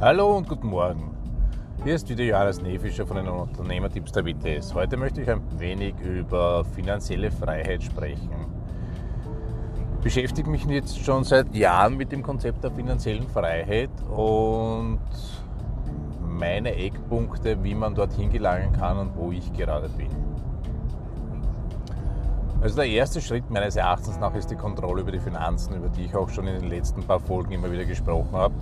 Hallo und guten Morgen. Hier ist wieder Johannes Nefischer von den Unternehmertipps der WTS. Heute möchte ich ein wenig über finanzielle Freiheit sprechen. Ich beschäftige mich jetzt schon seit Jahren mit dem Konzept der finanziellen Freiheit und meine Eckpunkte, wie man dorthin gelangen kann und wo ich gerade bin. Also der erste Schritt meines Erachtens nach ist die Kontrolle über die Finanzen, über die ich auch schon in den letzten paar Folgen immer wieder gesprochen habe.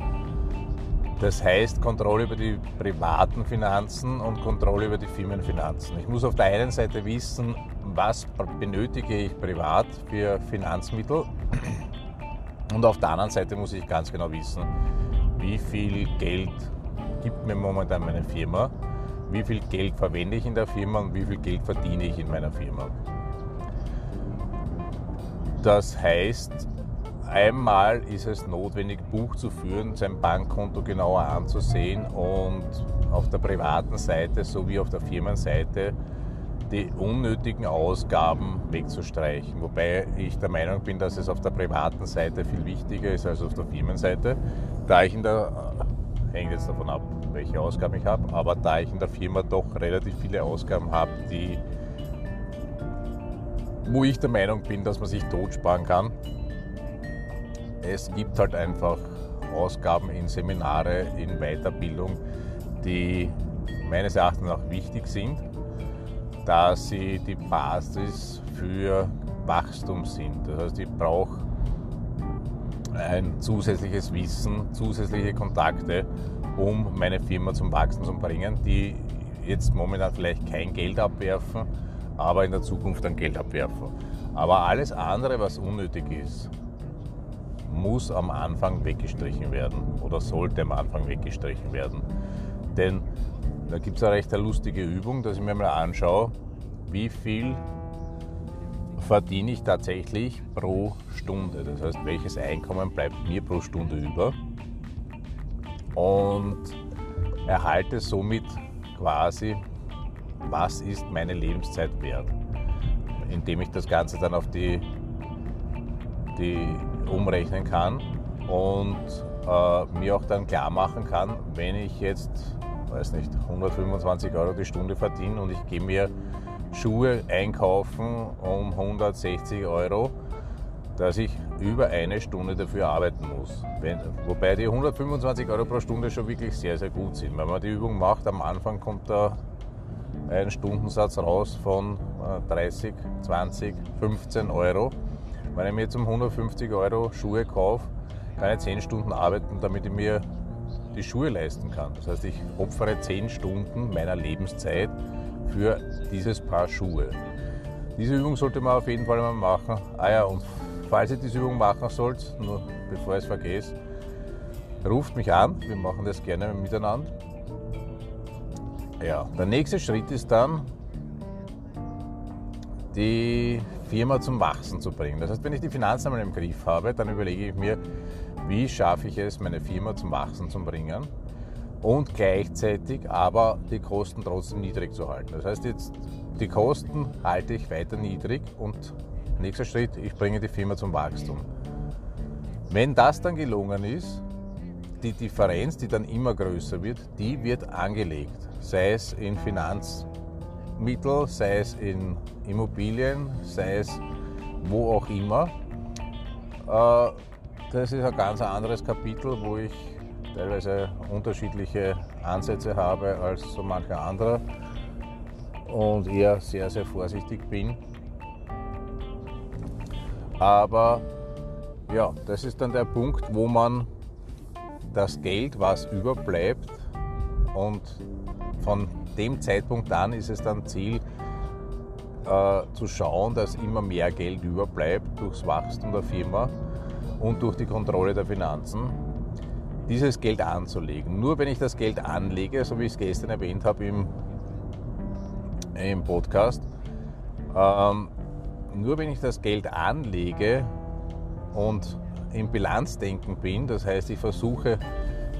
Das heißt Kontrolle über die privaten Finanzen und Kontrolle über die Firmenfinanzen. Ich muss auf der einen Seite wissen, was benötige ich privat für Finanzmittel und auf der anderen Seite muss ich ganz genau wissen, wie viel Geld gibt mir momentan meine Firma, wie viel Geld verwende ich in der Firma und wie viel Geld verdiene ich in meiner Firma. Das heißt, Einmal ist es notwendig, Buch zu führen, sein Bankkonto genauer anzusehen und auf der privaten Seite sowie auf der Firmenseite die unnötigen Ausgaben wegzustreichen. Wobei ich der Meinung bin, dass es auf der privaten Seite viel wichtiger ist als auf der Firmenseite, da ich in der hängt jetzt davon ab, welche Ausgaben ich habe, aber da ich in der Firma doch relativ viele Ausgaben habe, die wo ich der Meinung bin, dass man sich totsparen kann, es gibt halt einfach Ausgaben in Seminare, in Weiterbildung, die meines Erachtens auch wichtig sind, da sie die Basis für Wachstum sind. Das heißt, ich brauche ein zusätzliches Wissen, zusätzliche Kontakte, um meine Firma zum Wachsen zu bringen, die jetzt momentan vielleicht kein Geld abwerfen, aber in der Zukunft dann Geld abwerfen. Aber alles andere, was unnötig ist, muss am Anfang weggestrichen werden oder sollte am Anfang weggestrichen werden. Denn da gibt es eine recht lustige Übung, dass ich mir mal anschaue, wie viel verdiene ich tatsächlich pro Stunde. Das heißt, welches Einkommen bleibt mir pro Stunde über und erhalte somit quasi, was ist meine Lebenszeit wert, indem ich das Ganze dann auf die, die umrechnen kann und äh, mir auch dann klar machen kann, wenn ich jetzt, weiß nicht, 125 Euro die Stunde verdiene und ich gehe mir Schuhe einkaufen um 160 Euro, dass ich über eine Stunde dafür arbeiten muss. Wenn, wobei die 125 Euro pro Stunde schon wirklich sehr, sehr gut sind. Wenn man die Übung macht, am Anfang kommt da ein Stundensatz raus von 30, 20, 15 Euro. Wenn ich mir jetzt um 150 Euro Schuhe kaufe, kann ich 10 Stunden arbeiten, damit ich mir die Schuhe leisten kann. Das heißt, ich opfere 10 Stunden meiner Lebenszeit für dieses Paar Schuhe. Diese Übung sollte man auf jeden Fall mal machen. Ah ja, und falls ihr diese Übung machen sollt, nur bevor ich es vergesse, ruft mich an. Wir machen das gerne miteinander. Ja, der nächste Schritt ist dann, die Firma zum Wachsen zu bringen. Das heißt, wenn ich die Finanzen einmal im Griff habe, dann überlege ich mir, wie schaffe ich es, meine Firma zum Wachsen zu bringen und gleichzeitig aber die Kosten trotzdem niedrig zu halten. Das heißt, jetzt die Kosten halte ich weiter niedrig und nächster Schritt, ich bringe die Firma zum Wachstum. Wenn das dann gelungen ist, die Differenz, die dann immer größer wird, die wird angelegt, sei es in Finanz Mittel, sei es in Immobilien, sei es wo auch immer. Äh, das ist ein ganz anderes Kapitel, wo ich teilweise unterschiedliche Ansätze habe als so mancher anderer und eher sehr, sehr vorsichtig bin. Aber ja, das ist dann der Punkt, wo man das Geld, was überbleibt und von dem Zeitpunkt an ist es dann Ziel, äh, zu schauen, dass immer mehr Geld überbleibt durchs Wachstum der Firma und durch die Kontrolle der Finanzen, dieses Geld anzulegen. Nur wenn ich das Geld anlege, so wie ich es gestern erwähnt habe im, im Podcast, ähm, nur wenn ich das Geld anlege und im Bilanzdenken bin, das heißt, ich versuche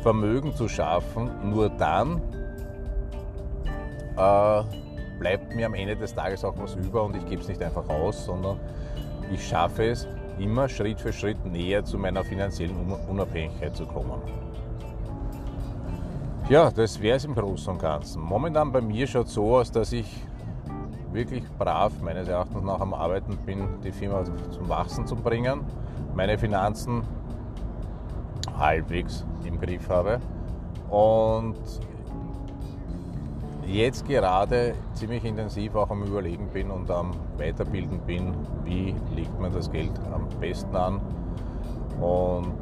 Vermögen zu schaffen, nur dann äh, bleibt mir am Ende des Tages auch was über und ich gebe es nicht einfach aus, sondern ich schaffe es, immer Schritt für Schritt näher zu meiner finanziellen Unabhängigkeit zu kommen. Ja, das wäre es im Großen und Ganzen. Momentan bei mir schaut es so aus, dass ich wirklich brav meines Erachtens nach am Arbeiten bin, die Firma zum Wachsen zu bringen, meine Finanzen halbwegs im Griff habe und jetzt gerade ziemlich intensiv auch am Überlegen bin und am Weiterbilden bin, wie legt man das Geld am besten an und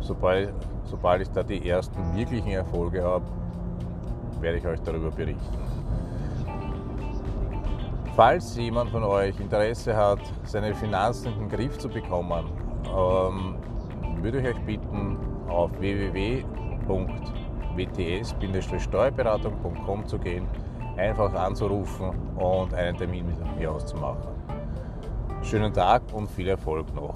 sobald, sobald ich da die ersten wirklichen Erfolge habe, werde ich euch darüber berichten. Falls jemand von euch Interesse hat, seine Finanzen in den Griff zu bekommen, ähm, würde ich euch bitten, auf wts-steuerberatung.com zu gehen, einfach anzurufen und einen Termin mit mir auszumachen. Schönen Tag und viel Erfolg noch.